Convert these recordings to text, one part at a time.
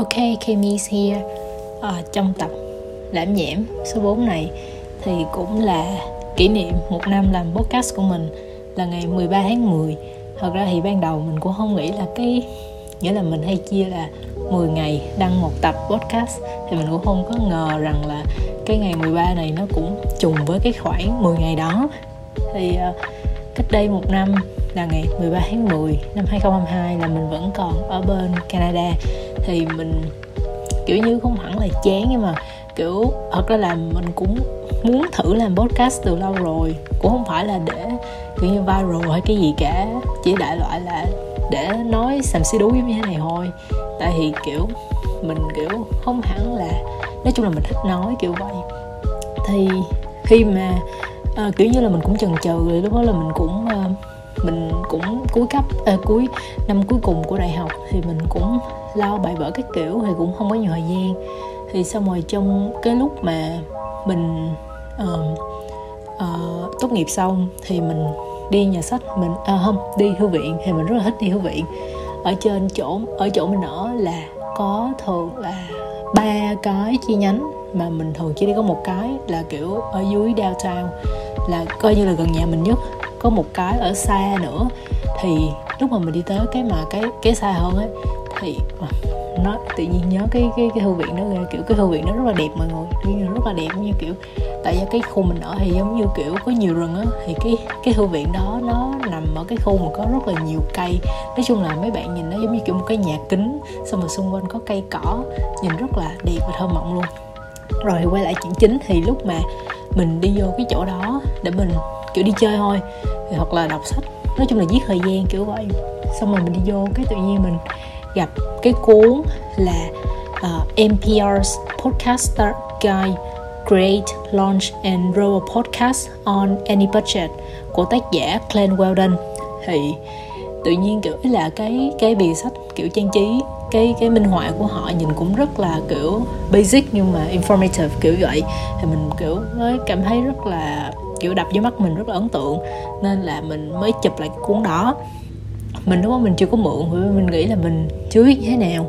Ok, Kemi's here. À, Trong tập Lãm nhảm số 4 này Thì cũng là kỷ niệm một năm làm podcast của mình Là ngày 13 tháng 10 Thật ra thì ban đầu mình cũng không nghĩ là cái Nghĩa là mình hay chia là 10 ngày đăng một tập podcast. Thì mình cũng không có ngờ rằng là Cái ngày 13 này nó cũng trùng với cái khoảng 10 ngày đó. Thì uh, cách đây một năm là ngày 13 tháng 10 năm 2022 là mình vẫn còn ở bên Canada. Thì mình, kiểu như, không hẳn là chán nhưng mà, kiểu, thật ra là mình cũng muốn thử làm podcast từ lâu rồi. Cũng không phải là để, kiểu như, viral hay cái gì cả. Chỉ đại loại là để nói sầm xí đú giống như thế này thôi. Tại thì kiểu, mình, kiểu, không hẳn là, nói chung là mình thích nói kiểu vậy. Thì khi mà à, kiểu như là mình cũng chần chừ rồi lúc đó là mình cũng à, mình cũng cuối cấp à, cuối năm cuối cùng của đại học thì mình cũng lao bài vở các kiểu thì cũng không có nhiều thời gian. Thì xong rồi trong cái lúc mà mình uh, uh, tốt nghiệp xong thì mình đi nhà sách mình à, không đi thư viện thì mình rất là thích đi thư viện. Ở trên chỗ ở chỗ mình ở là có thường là ba cái chi nhánh mà mình thường chỉ đi có một cái là kiểu ở dưới downtown là coi như là gần nhà mình nhất. Có một cái ở xa nữa. Thì lúc mà mình đi tới cái mà cái cái xa hơn ấy, thì à, nó tự nhiên nhớ cái cái cái thư viện đó kiểu cái thư viện đó rất là đẹp mọi người. Tự rất là đẹp, như kiểu, tại vì cái khu mình ở thì giống như kiểu có nhiều rừng á, thì cái cái thư viện đó nó nằm ở cái khu mà có rất là nhiều cây. Nói chung là mấy bạn nhìn nó giống như kiểu một cái nhà kính, xong rồi xung quanh có cây cỏ, nhìn rất là đẹp và thơ mộng luôn. Rồi quay lại chuyện chính thì lúc mà mình đi vô cái chỗ đó để mình kiểu đi chơi thôi hoặc là đọc sách. Nói chung là giết thời gian kiểu vậy. Xong rồi mình đi vô cái tự nhiên mình gặp cái cuốn là ờ, uh, NPR's Podcaster Guide Create, Launch and Grow a Podcast on Any Budget của tác giả Glenn Weldon. Thì tự nhiên kiểu là cái cái bìa sách kiểu trang trí cái cái minh họa của họ nhìn cũng rất là, kiểu, basic nhưng mà informative, kiểu vậy. Thì mình, kiểu, mới cảm thấy rất là, kiểu, đập vô mắt mình rất là ấn tượng. Nên là mình mới chụp lại cái cuốn đó. Mình lúc đó mình chưa có mượn vì mình nghĩ là mình chưa biết như thế nào.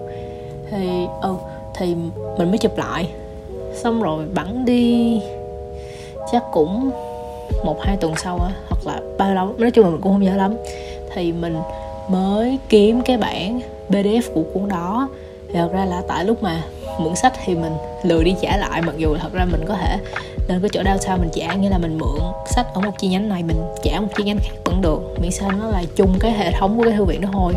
Thì ừ thì mình mới chụp lại. Xong rồi bẵng đi, chắc cũng một, hai tuần sau á, hoặc là bao lâu, nói chung là mình cũng không nhớ lắm. Thì mình mới kiếm cái bản pdf của cuốn đó. Thì thật ra là tại lúc mà mượn sách thì mình lười đi trả lại mặc dù thật ra mình có thể lên cái chỗ đau sao mình trả nghĩa là mình mượn sách ở một chi nhánh này mình trả một chi nhánh khác vẫn được. Miễn sao nó là chung cái hệ thống của cái thư viện đó thôi.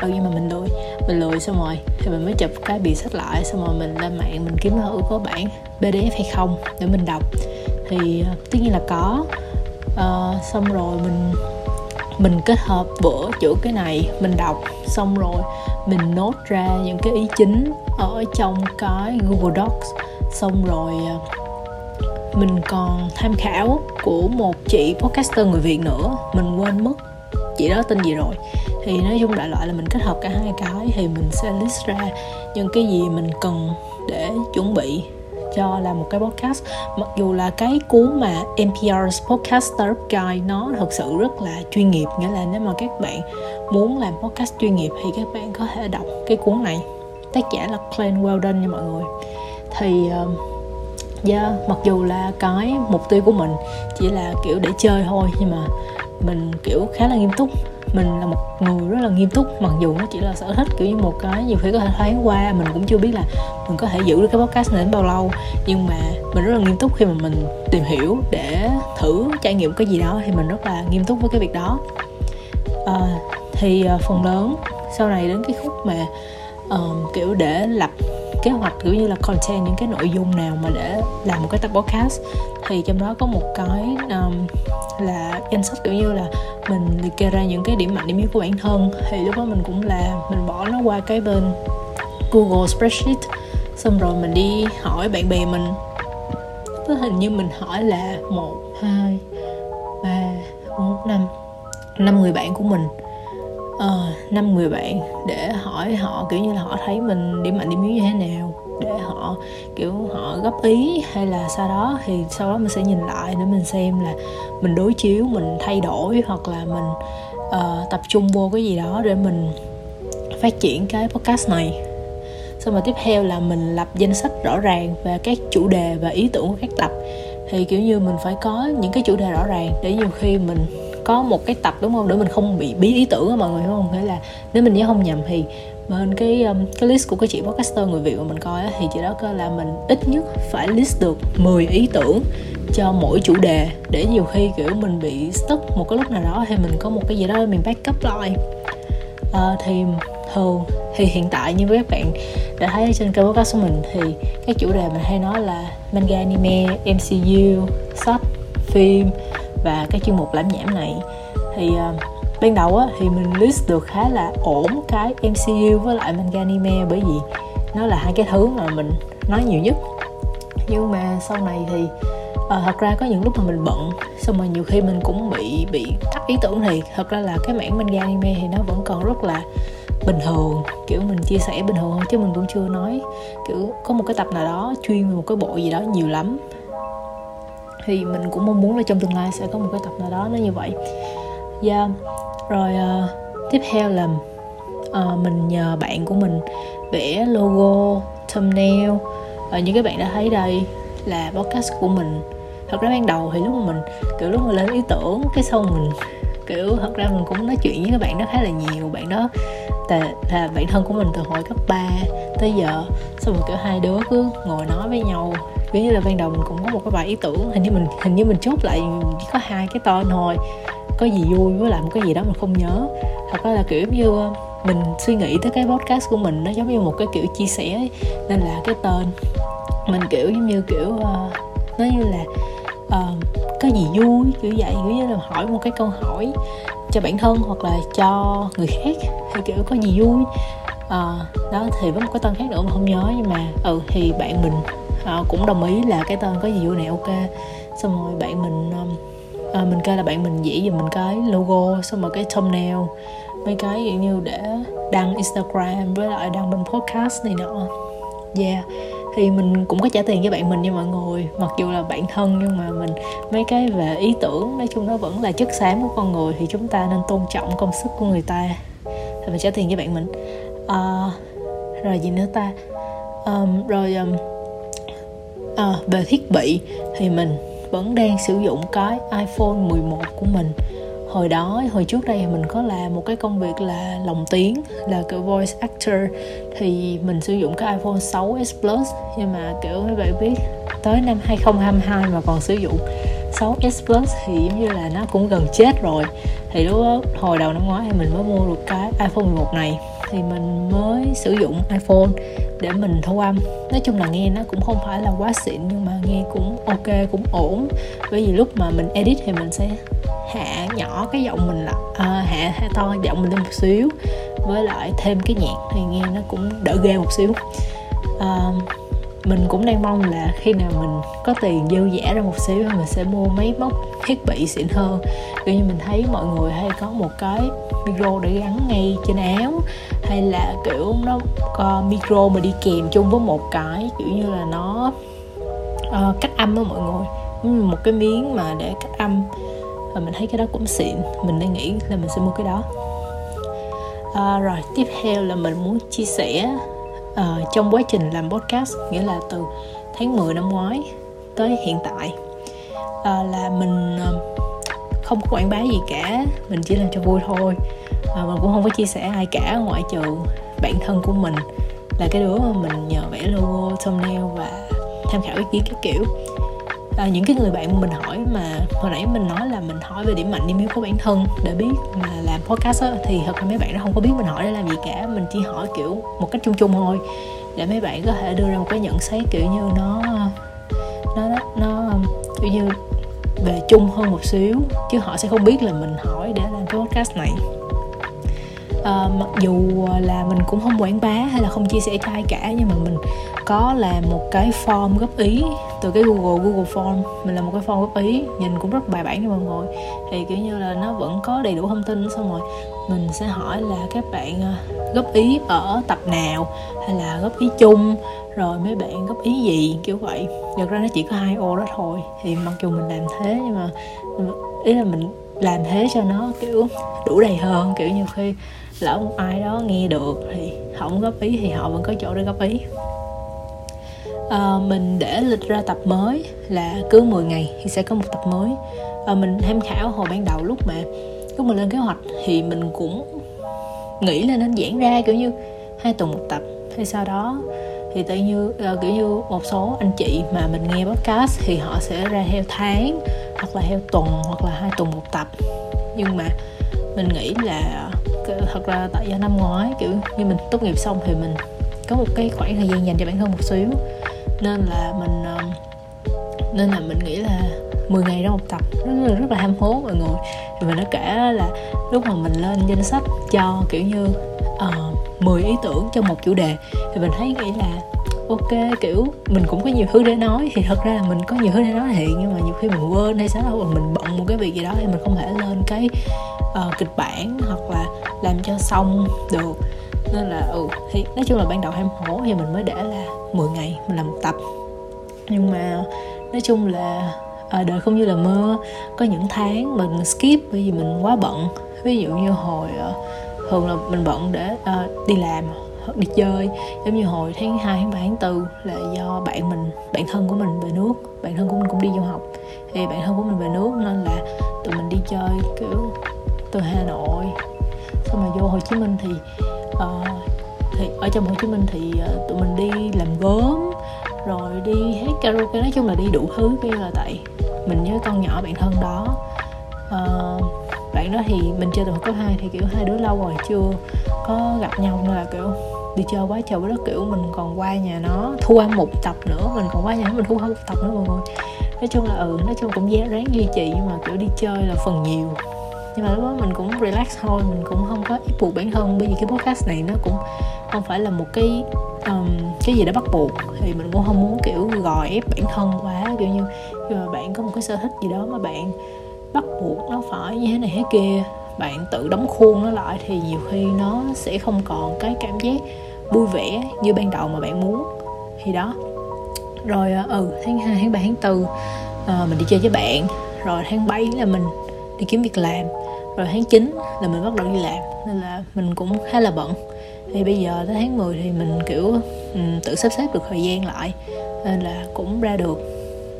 Ừ nhưng mà mình lười mình lười xong rồi thì mình mới chụp cái bìa sách lại xong rồi mình lên mạng mình kiếm thử có bản pdf hay không để mình đọc. Thì ờ, tất nhiên là có. Uh, xong rồi mình mình kết hợp bữa chữ cái này, mình đọc, xong rồi mình nốt ra những cái ý chính ở trong cái Google Docs. Xong rồi à, mình còn tham khảo của một chị podcaster người Việt nữa. Mình quên mất chị đó tên gì rồi. Thì nói chung đại loại là mình kết hợp cả hai cái thì mình sẽ list ra những cái gì mình cần để chuẩn bị cho là một cái podcast. Mặc dù là cái cuốn mà NPR's Podcast Startup Guide nó thật sự rất là chuyên nghiệp. Nghĩa là nếu mà các bạn muốn làm podcast chuyên nghiệp thì các bạn có thể đọc cái cuốn này. Tác giả là Glenn Weldon nha mọi người. Thì uh, yeah, mặc dù là cái mục tiêu của mình chỉ là kiểu để chơi thôi nhưng mà mình kiểu khá là nghiêm túc mình là một người rất là nghiêm túc mặc dù nó chỉ là sở thích kiểu như một cái nhiều khi có thể thoáng qua mình cũng chưa biết là mình có thể giữ được cái podcast này đến bao lâu. Nhưng mà mình rất là nghiêm túc khi mà mình tìm hiểu để thử trải nghiệm cái gì đó thì mình rất là nghiêm túc với cái việc đó. À, thì ờ, phần lớn sau này đến cái khúc mà uh, kiểu để lập kế hoạch kiểu như là content những cái nội dung nào mà để làm một cái tập podcast thì trong đó có một cái um, là danh sách kiểu như là mình liệt kê ra những cái điểm mạnh điểm yếu của bản thân. Thì lúc đó mình cũng là mình bỏ nó qua cái bên Google spreadsheet xong rồi mình đi hỏi bạn bè mình. Tức hình như mình hỏi là một hai ba bốn năm năm người bạn của mình. Ờ, năm uh, người bạn để hỏi họ kiểu như là họ thấy mình điểm mạnh điểm yếu như thế nào để họ kiểu họ góp ý hay là sau đó thì sau đó mình sẽ nhìn lại để mình xem là mình đối chiếu mình thay đổi hoặc là mình uh, tập trung vô cái gì đó để mình phát triển cái podcast này. Xong rồi tiếp theo là mình lập danh sách rõ ràng về các chủ đề và ý tưởng của các tập. Thì kiểu như mình phải có những cái chủ đề rõ ràng để nhiều khi mình có một cái tập đúng không? Để mình không bị bí ý tưởng á mọi người đúng không? Nghĩa là nếu mình nhớ không nhầm thì bên cái um, cái list của cái chị podcaster người Việt mà mình coi á, thì chị đó coi là mình ít nhất phải list được 10 ý tưởng cho mỗi chủ đề để nhiều khi kiểu mình bị stuck một cái lúc nào đó hay mình có một cái gì đó mình backup lại. À, thì thường thì hiện tại như với các bạn đã thấy trên kênh podcast của mình thì các chủ đề mình hay nói là manga anime MCU sách phim và cái chuyên mục lãm nhảm này. Thì uh, ban đầu á thì mình list được khá là ổn cái MCU với lại manga anime bởi vì nó là hai cái thứ mà mình nói nhiều nhất. Nhưng mà sau này thì à, thật ra có những lúc mà mình bận xong rồi nhiều khi mình cũng bị bị tắt ý tưởng thì thật ra là cái mảng manga anime thì nó vẫn còn rất là bình thường. Kiểu mình chia sẻ bình thường chứ mình cũng chưa nói. Kiểu có một cái tập nào đó chuyên về một cái bộ gì đó nhiều lắm thì mình cũng mong muốn là trong tương lai sẽ có một cái tập nào đó nó như vậy. Yeah. rồi uh, tiếp theo là uh, mình nhờ bạn của mình vẽ logo thumbnail. Ờ, uh, như các bạn đã thấy đây là podcast của mình. Thật ra ban đầu thì lúc mà mình kiểu lúc mà lên ý tưởng cái sau mình kiểu thật ra mình cũng nói chuyện với các bạn đó khá là nhiều. Bạn đó là, là bạn thân của mình từ hồi cấp 3 tới giờ. Xong rồi kiểu hai đứa cứ ngồi nói với nhau kiểu như là ban đầu mình cũng có một cái vài ý tưởng hình như mình hình như mình chốt lại chỉ có hai cái tên thôi. Có gì vui với lại một cái gì đó mình không nhớ. Thật ra là kiểu như mình suy nghĩ tới cái podcast của mình nó giống như một cái kiểu chia sẻ nên là cái tên mình kiểu giống như kiểu uh, nó như là uh, có gì vui kiểu vậy. Kiểu như là hỏi một cái câu hỏi cho bản thân hoặc là cho người khác thì kiểu có gì vui. À, đó thì với một cái tên khác nữa mà không nhớ. Nhưng mà ừ thì bạn mình à, cũng đồng ý là cái tên có gì vui này ok. Xong rồi bạn mình à, mình kêu là bạn mình vẽ dùm mình cái logo xong rồi cái thumbnail mấy cái dạng như để đăng instagram với lại đăng bên podcast này nọ. Yeah. Thì mình cũng có trả tiền cho bạn mình nha mọi người. Mặc dù là bạn thân nhưng mà mình mấy cái về ý tưởng nói chung nó vẫn là chất xám của con người thì chúng ta nên tôn trọng công sức của người ta. Thì mình trả tiền cho bạn mình. À, rồi gì nữa ta? Um, rồi um, à, về thiết bị thì mình vẫn đang sử dụng cái iPhone 11 của mình. Hồi đó hồi trước đây mình có làm một cái công việc là lồng tiếng là kiểu voice actor. Thì mình sử dụng cái iPhone 6s Plus nhưng mà kiểu mấy bạn biết tới năm 2022 mà còn sử dụng 6s Plus thì giống như là nó cũng gần chết rồi. Thì lúc đó, hồi đầu năm ngoái thì mình mới mua được cái iPhone 11 này thì mình mới sử dụng iPhone để mình thu âm. Nói chung là nghe nó cũng không phải là quá xịn nhưng mà nghe cũng ok cũng ổn. Bởi vì lúc mà mình edit thì mình sẽ hạ nhỏ cái giọng mình là à, hạ, hạ to giọng mình lên một xíu với lại thêm cái nhạc thì nghe nó cũng đỡ ghê một xíu. À, mình cũng đang mong là khi nào mình có tiền dư dả ra một xíu mình sẽ mua máy móc thiết bị xịn hơn. Kiểu như mình thấy mọi người hay có một cái micro để gắn ngay trên áo hay là kiểu nó có micro mà đi kèm chung với một cái kiểu như là nó ờ, uh, cách âm đó mọi người. Một cái miếng mà để cách âm. Và mình thấy cái đó cũng xịn. Mình đang nghĩ là mình sẽ mua cái đó. À, rồi tiếp theo là mình muốn chia sẻ uh, trong quá trình làm podcast nghĩa là từ tháng 10 năm ngoái tới hiện tại. Uh, là mình uh, không có quảng bá gì cả. Mình chỉ làm cho vui thôi và mình cũng không có chia sẻ ai cả ngoại trừ bản thân của mình. Là cái đứa mà mình nhờ vẽ logo thumbnail và tham khảo ý kiến các kiểu. À, những cái người bạn mà mình hỏi mà hồi nãy mình nói là mình hỏi về điểm mạnh điểm yếu của bản thân để biết mà làm podcast á, thì thật ra mấy bạn nó không có biết mình hỏi để làm gì cả. Mình chỉ hỏi kiểu một cách chung chung thôi để mấy bạn có thể đưa ra một cái nhận xét kiểu như nó nó nó kiểu như về chung hơn một xíu chứ họ sẽ không biết là mình hỏi để làm cái podcast này uh, mặc dù ờ, là mình cũng không quảng bá hay là không chia sẻ cho ai cả nhưng mà mình có làm một cái form góp ý từ cái Google Google Form. Mình làm một cái form góp ý nhìn cũng rất bài bản cho mọi người. Thì kiểu như là nó vẫn có đầy đủ thông tin xong rồi mình sẽ hỏi là các bạn ờ, góp ý ở tập nào hay là góp ý chung rồi mấy bạn góp ý gì kiểu vậy. Thật ra nó chỉ có hai ô đó thôi. Thì mặc dù mình làm thế nhưng mà ý là mình làm thế cho nó kiểu đủ đầy hơn. Kiểu nhiều khi lỡ một ai đó nghe được thì không góp ý thì họ vẫn có chỗ để góp ý. À, mình để lịch ra tập mới là cứ 10 ngày thì sẽ có một tập mới. À, mình tham khảo hồi ban đầu lúc mà lúc mình lên kế hoạch thì mình cũng nghĩ là nên giãn ra kiểu như hai tuần một tập. Hay sau đó thì tự như uh, kiểu như một số anh chị mà mình nghe podcast thì họ sẽ ra theo tháng hoặc là theo tuần hoặc là hai tuần một tập. Nhưng mà mình nghĩ là thật là tại do năm ngoái kiểu như mình tốt nghiệp xong thì mình có một cái khoảng thời gian dành cho bản thân một xíu. Nên là mình um, nên là mình nghĩ là 10 ngày đó một tập rất là, rất là ham hố mọi người. Thì mình đã kể là lúc mà mình lên danh sách cho kiểu như ờ, uh, 10 ý tưởng cho một chủ đề thì mình thấy nghĩ là ok kiểu mình cũng có nhiều thứ để nói. Thì thật ra là mình có nhiều thứ để nói thiệt nhưng mà nhiều khi mình quên hay sao đó mình bận một cái việc gì đó thì mình không thể lên cái uh, kịch bản hoặc là làm cho xong được. Nên là ừ thì nói chung là ban đầu ham hổ thì mình mới để là 10 ngày mình làm một tập. Nhưng mà nói chung là à, đời không như là mơ. Có những tháng mình skip bởi vì mình quá bận. Ví dụ như hồi ờ, thường là mình bận để à, đi làm hoặc đi chơi. Giống như hồi tháng 2, tháng 3, tháng 4 là do bạn mình bạn thân của mình về nước. Bạn thân của mình cũng đi du học. Thì bạn thân của mình về nước nên là tụi mình đi chơi kiểu từ Hà Nội. Xong rồi vô Hồ Chí Minh thì uh, thì ở trong Hồ Chí Minh thì uh, tụi mình đi làm gốm rồi đi hát karaoke nói chung là đi đủ thứ kia là tại mình với con nhỏ bạn thân đó. Uh, bạn đó thì mình chơi từ hồi cấp 2 thì kiểu hai đứa lâu rồi chưa có gặp nhau nên là kiểu đi chơi quá trời quá đất kiểu mình còn qua nhà nó thu ăn một tập nữa mình còn qua nhà nó mình thu ăn một tập nữa mọi người. Nói chung là ừ nói chung cũng dễ ráng duy trì nhưng mà kiểu đi chơi là phần nhiều nhưng mà lúc đó mình cũng relax thôi mình cũng không có ép buộc bản thân. Bởi vì cái podcast này nó cũng không phải là một cái um, cái gì đó bắt buộc. Thì mình cũng không muốn kiểu gò ép bản thân quá. Kiểu như khi mà bạn có một cái sở thích gì đó mà bạn bắt buộc nó phải như thế này thế kia bạn tự đóng khuôn nó lại thì nhiều khi nó sẽ không còn cái cảm giác vui vẻ như ban đầu mà bạn muốn. Thì đó. Rồi ờ, ừ tháng 2, tháng 3, tháng 4 à, ờ, mình đi chơi với bạn. Rồi tháng 7 là mình đi kiếm việc làm rồi tháng 9 là mình bắt đầu đi làm nên là mình cũng khá là bận. Thì bây giờ tới tháng 10 thì mình kiểu um, tự sắp xếp được thời gian lại nên là cũng ra được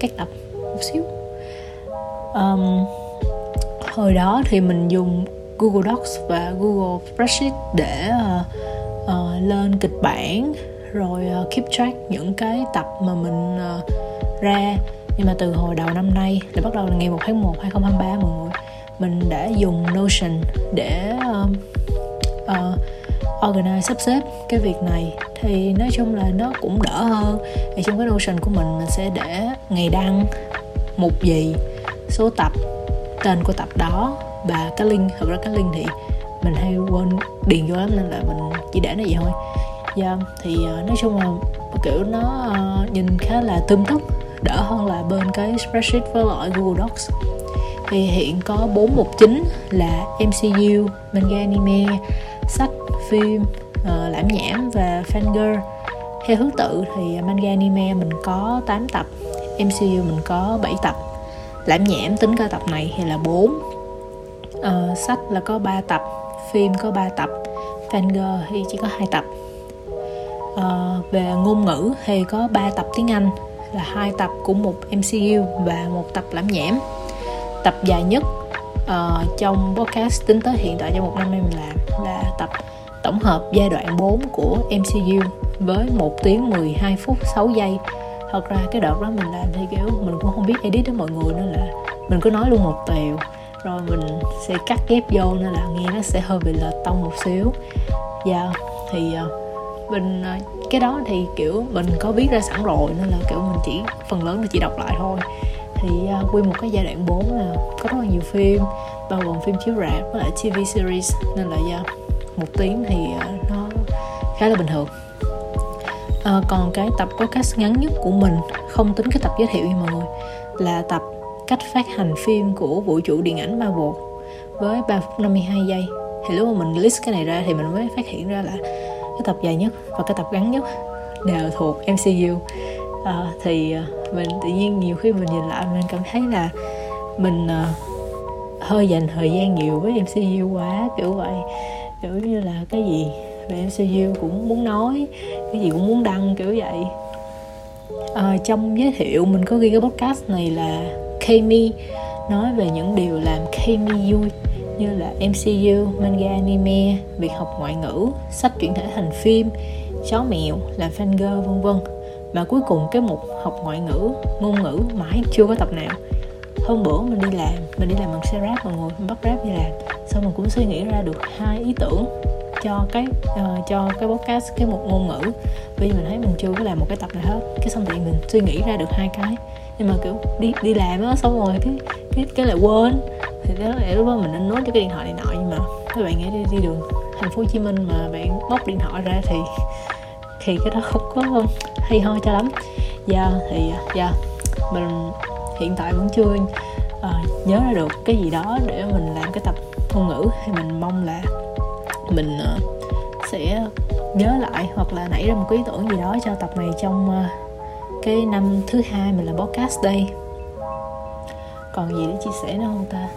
các tập một xíu. Um, hồi đó thì mình dùng Google Docs và Google Spreadsheet để uh, uh, lên kịch bản rồi uh, keep track những cái tập mà mình uh, ra. Nhưng mà từ hồi đầu năm nay là bắt đầu là ngày 1 tháng 1 2023 mọi người mình đã dùng Notion để um, uh, organize sắp xếp cái việc này. Thì nói chung là nó cũng đỡ hơn. Thì trong cái Notion của mình mình sẽ để ngày đăng mục gì số tập tên của tập đó và cái link thực ra cái link thì mình hay quên điền vô lắm nên là mình chỉ để nó vậy thôi. Yeah, thì uh, nói chung là kiểu nó uh, nhìn khá là tươm tất đỡ hơn là bên cái spreadsheet với loại Google Docs thì hiện có bốn mục chính là MCU, manga anime, sách, phim, uh, lãm nhảm và fangirl. Theo thứ tự thì manga anime mình có 8 tập MCU mình có 7 tập. Lãm nhãm tính cả tập này thì là 4 uh, ờ, sách là có 3 tập phim có 3 tập fangirl thì chỉ có 2 tập. Uh, về ngôn ngữ thì có 3 tập tiếng Anh là hai tập của một MCU và một tập lãm nhãm tập dài nhất uh, trong podcast tính tới hiện tại trong một năm nay mình làm là tập tổng hợp giai đoạn 4 của MCU với 1 tiếng 12 phút 6 giây. Thật ra cái đợt đó mình làm thì kiểu mình cũng không biết edit đó mọi người nên là mình cứ nói luôn một tèo. Rồi mình sẽ cắt ghép vô nên là nghe nó sẽ hơi bị lệch tông một xíu. Dạ yeah, thì uh, mình uh, cái đó thì kiểu mình có viết ra sẵn rồi nên là kiểu mình chỉ phần lớn là chỉ đọc lại thôi thì uh, quy một cái giai đoạn 4 là có rất là nhiều phim bao gồm phim chiếu rạp với lại TV series nên là yeah, một tiếng thì uh, nó khá là bình thường. À, còn cái tập podcast ngắn nhất của mình không tính cái tập giới thiệu nha mọi người là tập cách phát hành phim của vũ trụ điện ảnh Marvel với 3 phút 52 giây. Thì lúc mà mình list cái này ra thì mình mới phát hiện ra là cái tập dài nhất và cái tập ngắn nhất đều thuộc MCU à, thì ờ, mình tự nhiên nhiều khi mình nhìn lại mình cảm thấy là mình à, hơi dành thời gian nhiều với MCU quá kiểu vậy kiểu như là cái gì về MCU cũng muốn nói cái gì cũng muốn đăng kiểu vậy à, trong giới thiệu mình có ghi cái podcast này là Kami nói về những điều làm Kami vui như là MCU, manga anime, việc học ngoại ngữ, sách chuyển thể thành phim, chó mèo, làm fan girl vân vân. Mà cuối cùng cái mục học ngoại ngữ, ngôn ngữ mãi chưa có tập nào. Hôm bữa mình đi làm, mình đi làm bằng xe rap mọi người, mình bắt rap đi làm, xong mình cũng suy nghĩ ra được hai ý tưởng cho cái uh, cho cái podcast cái một ngôn ngữ. Vì mình thấy mình chưa có làm một cái tập nào hết. Cái xong thì mình suy nghĩ ra được hai cái. Nhưng mà kiểu đi đi làm á xong rồi cái cái cái lại quên. Thì đó là lúc đó mình nên nói cho cái điện thoại này nọ. Nhưng mà các bạn nghĩ đi, đi đường thành phố hồ chí minh mà bạn bóc điện thoại ra thì thì cái đó không có hay ho cho lắm. Dạ yeah, thì dạ yeah, mình hiện tại vẫn chưa uh, nhớ ra được cái gì đó để mình làm cái tập ngôn ngữ thì mình mong là mình uh, sẽ nhớ lại hoặc là nảy ra một cái ý tưởng gì đó cho tập này trong uh, cái năm thứ hai mình làm podcast đây. Còn gì để chia sẻ nữa không ta?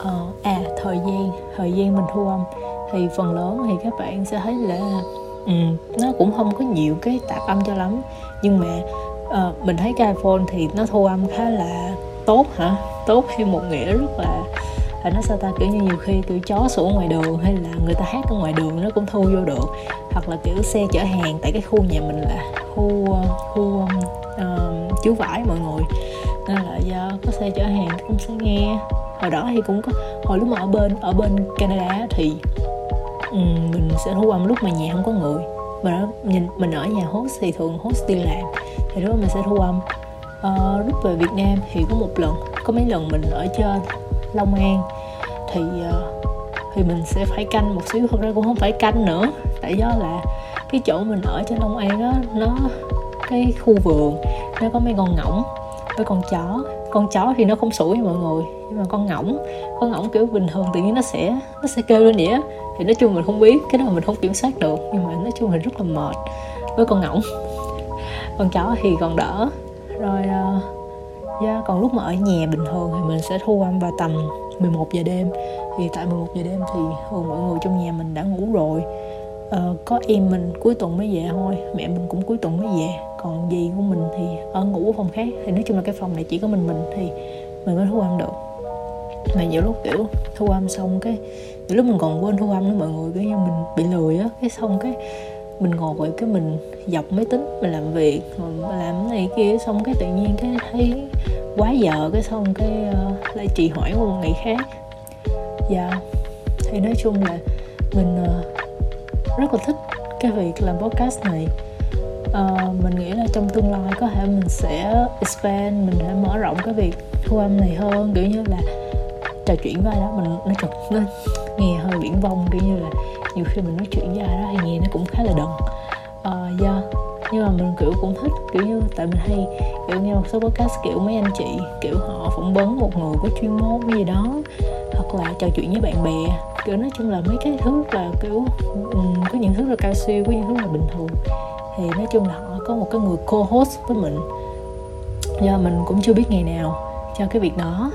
Uh, à thời gian thời gian mình thu âm. Thì phần lớn thì các bạn sẽ thấy là um, nó cũng không có nhiều cái tạp âm cho lắm. Nhưng mà uh, mình thấy cái iPhone thì nó thu âm khá là tốt hả? Tốt theo một nghĩa rất là là nó sao ta? Kiểu như nhiều khi kiểu chó sủa ngoài đường hay là người ta hát ở ngoài đường nó cũng thu vô được. Hoặc là kiểu xe chở hàng tại cái khu nhà mình là khu khu ờ, um, uh, chứa vải mọi người. Nên là do có xe chở hàng cũng sẽ nghe. Hồi đó thì cũng có hồi lúc mà ở bên ở bên Canada thì Ừ, mình sẽ thu âm lúc mà nhà không có người. Và đó nhìn mình ở nhà host thì thường host đi làm. Thì lúc mình sẽ thu âm à, lúc về Việt Nam thì có một lần có mấy lần mình ở trên Long An. Thì ờ, thì mình sẽ phải canh một xíu. Thật ra cũng không phải canh nữa. Tại do là cái chỗ mình ở trên Long An đó nó cái khu vườn nó có mấy con ngỗng với con chó con chó thì nó không sủa như mọi người. Nhưng mà con ngỗng con ngỗng kiểu bình thường tự nhiên nó sẽ nó sẽ kêu lên đĩa thì nói chung mình không biết cái đó mình không kiểm soát được. Nhưng mà nói chung mình rất là mệt với con ngỗng. Con chó thì còn đỡ. Rồi ờ, uh, yeah, còn lúc mà ở nhà bình thường thì mình sẽ thu âm vào tầm 11 giờ đêm. Thì tại 11 giờ đêm thì thường mọi người trong nhà mình đã ngủ rồi uh, có em mình cuối tuần mới về thôi mẹ mình cũng cuối tuần mới về. Còn dì của mình thì ở ngủ ở phòng khác. Thì nói chung là cái phòng này chỉ có mình mình thì mình mới thu âm được. Mà nhiều lúc kiểu thu âm xong cái nhiều lúc mình còn quên thu âm nữa mọi người kiểu như mình bị lười á. Cái xong cái mình ngồi vậy cái mình dọc máy tính mình làm việc mình làm cái này kia. Xong cái tự nhiên cái thấy quá giờ cái xong cái uh, lại trì hoãn một ngày khác. Dạ. Thì nói chung là mình uh, rất là thích cái việc làm podcast này. Uh, mình nghĩ là trong tương lai có thể mình sẽ expand mình sẽ mở rộng cái việc thu âm này hơn kiểu như là trò chuyện với ai đó mình nói chuyện nó nghe hơi viễn vông kiểu như là nhiều khi mình nói chuyện với ai đó thì nghe nó cũng khá là đần. Uh, do nhưng mà mình kiểu cũng thích kiểu như tại mình hay kiểu nghe một số podcast kiểu mấy anh chị kiểu họ phỏng vấn một người có chuyên môn cái gì đó hoặc là trò chuyện với bạn bè kiểu nói chung là mấy cái thứ là kiểu um, có những thứ là cao siêu có những thứ là bình thường. Thì nói chung là họ có một cái người co-host với mình. Do mình cũng chưa biết ngày nào cho cái việc đó.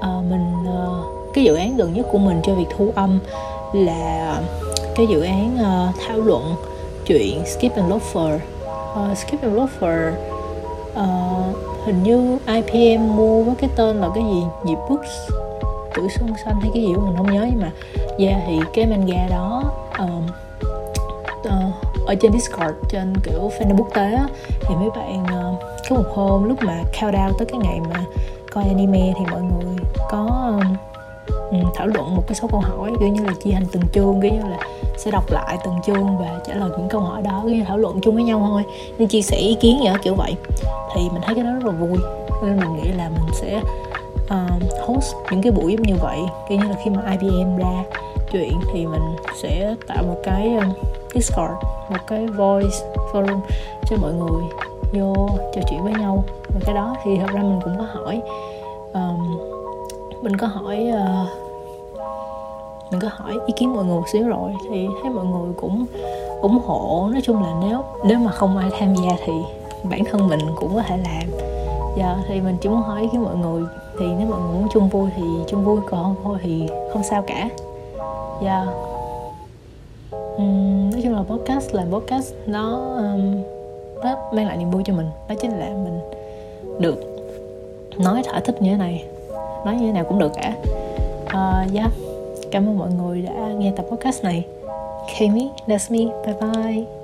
À, mình uh, cái dự án gần nhất của mình cho việc thu âm là cái dự án uh, thảo luận chuyện Skip and Loafer. Uh, Skip and Loafer uh, hình như IPM mua với cái tên là cái gì? Nhịp books tuổi xuân xanh hay cái gì mình không nhớ nhưng mà yeah thì cái manga đó um, uh, ở trên Discord trên kiểu fan quốc tế á, thì mấy bạn uh, có một hôm lúc mà countdown tới cái ngày mà coi anime thì mọi người có um, ừ, thảo luận một cái số câu hỏi kiểu như là chia thành từng chương kiểu như là sẽ đọc lại từng chương và trả lời những câu hỏi đó kiểu như thảo luận chung với nhau thôi nên chia sẻ ý kiến vậy kiểu vậy. Thì mình thấy cái đó rất là vui nên mình nghĩ là mình sẽ uh, host những cái buổi giống như vậy. Kiểu như là khi mà IBM ra chuyện thì mình sẽ tạo một cái um, Discord một cái voice forum cho mọi người vô trò chuyện với nhau. Và cái đó thì thật ra mình cũng có hỏi um, mình có hỏi uh, mình có hỏi ý kiến mọi người một xíu rồi thì thấy mọi người cũng ủng hộ. Nói chung là nếu nếu mà không ai tham gia thì bản thân mình cũng có thể làm dạ thì mình chỉ muốn hỏi ý kiến mọi người thì nếu mọi người muốn chung vui thì chung vui còn không thôi thì không sao cả. Dạ. Uhm, nói chung là podcast là podcast nó um, nó mang lại niềm vui cho mình đó chính là mình được nói thỏa thích như thế này nói như thế nào cũng được cả. Uh, yeah cảm ơn mọi người đã nghe tập podcast này. Kami, that's me, bye bye.